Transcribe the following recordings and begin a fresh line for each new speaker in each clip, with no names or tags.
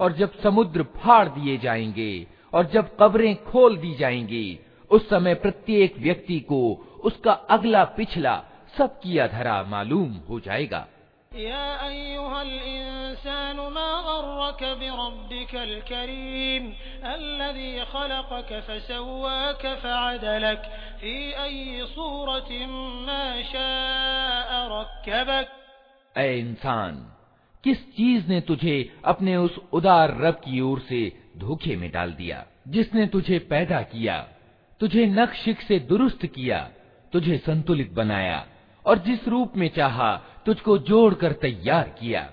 और जब समुद्र फाड़ दिए जाएँगे और जब कब्रें खोल दी जाएँगी उस समय प्रत्येक व्यक्ति को उसका अगला पिछला सब किया धरा मालूम हो जाएगा।
या अय्युहल इंसान मा गर्रक बिरब्बिकल करीम अल्लज़ी खलक़क फसव्वाक फअदलक फ़ी अय्यि सूरतिन मा शाअ रक्कबक।
ऐ इंसान किस चीज़ ने तुझे अपने उस उदार रब की ओर से धोखे में डाल दिया? जिसने तुझे पैदा किया, तुझे नक्शिक से दुरुस्त किया, तुझे संतुलित बनाया और जिस रूप में चाहा तुझको जोड़कर तैयार किया।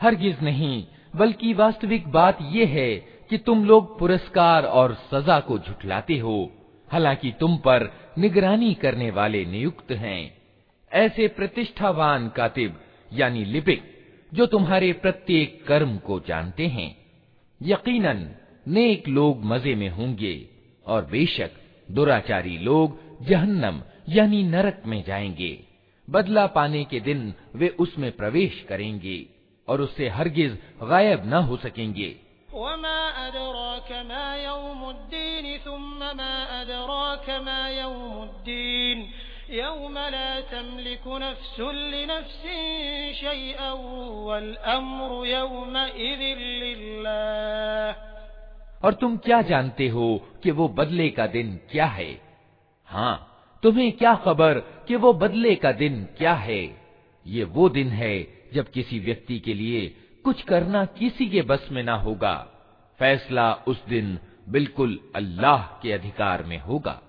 हरगिज नहीं बल्कि वास्तविक बात यह है कि तुम लोग पुरस्कार और सजा को झुठलाते हो हालांकि तुम पर निगरानी करने वाले नियुक्त हैं ऐसे प्रतिष्ठावान कातिब यानी लिपिक जो तुम्हारे प्रत्येक कर्म को जानते हैं यकीनन, नेक लोग मज़े में होंगे और बेशक दुराचारी लोग जहन्नम, यानी नरक में जाएँगे। बदला पाने के दिन वे उसमें प्रवेश करेंगे और उससे हरगिज गायब न हो सकेंगे।
वमा अदराक मा यौमुद्दीन, सुम्मा मा अदराक मा यौमुद्दीन। यौम ला तमलिकु नफ्सुन लिनफ्सिन शैअन वल अम्रु यौमइज़िन लिल्लाह
और तुम क्या जानते हो कि वो बदले का दिन क्या है? हाँ तुम्हें क्या खबर कि वो बदले का दिन क्या है? ये वो दिन है जब किसी व्यक्ति के लिए कुछ करना किसी के बस में ना होगा। फैसला उस दिन बिल्कुल अल्लाह के अधिकार में होगा।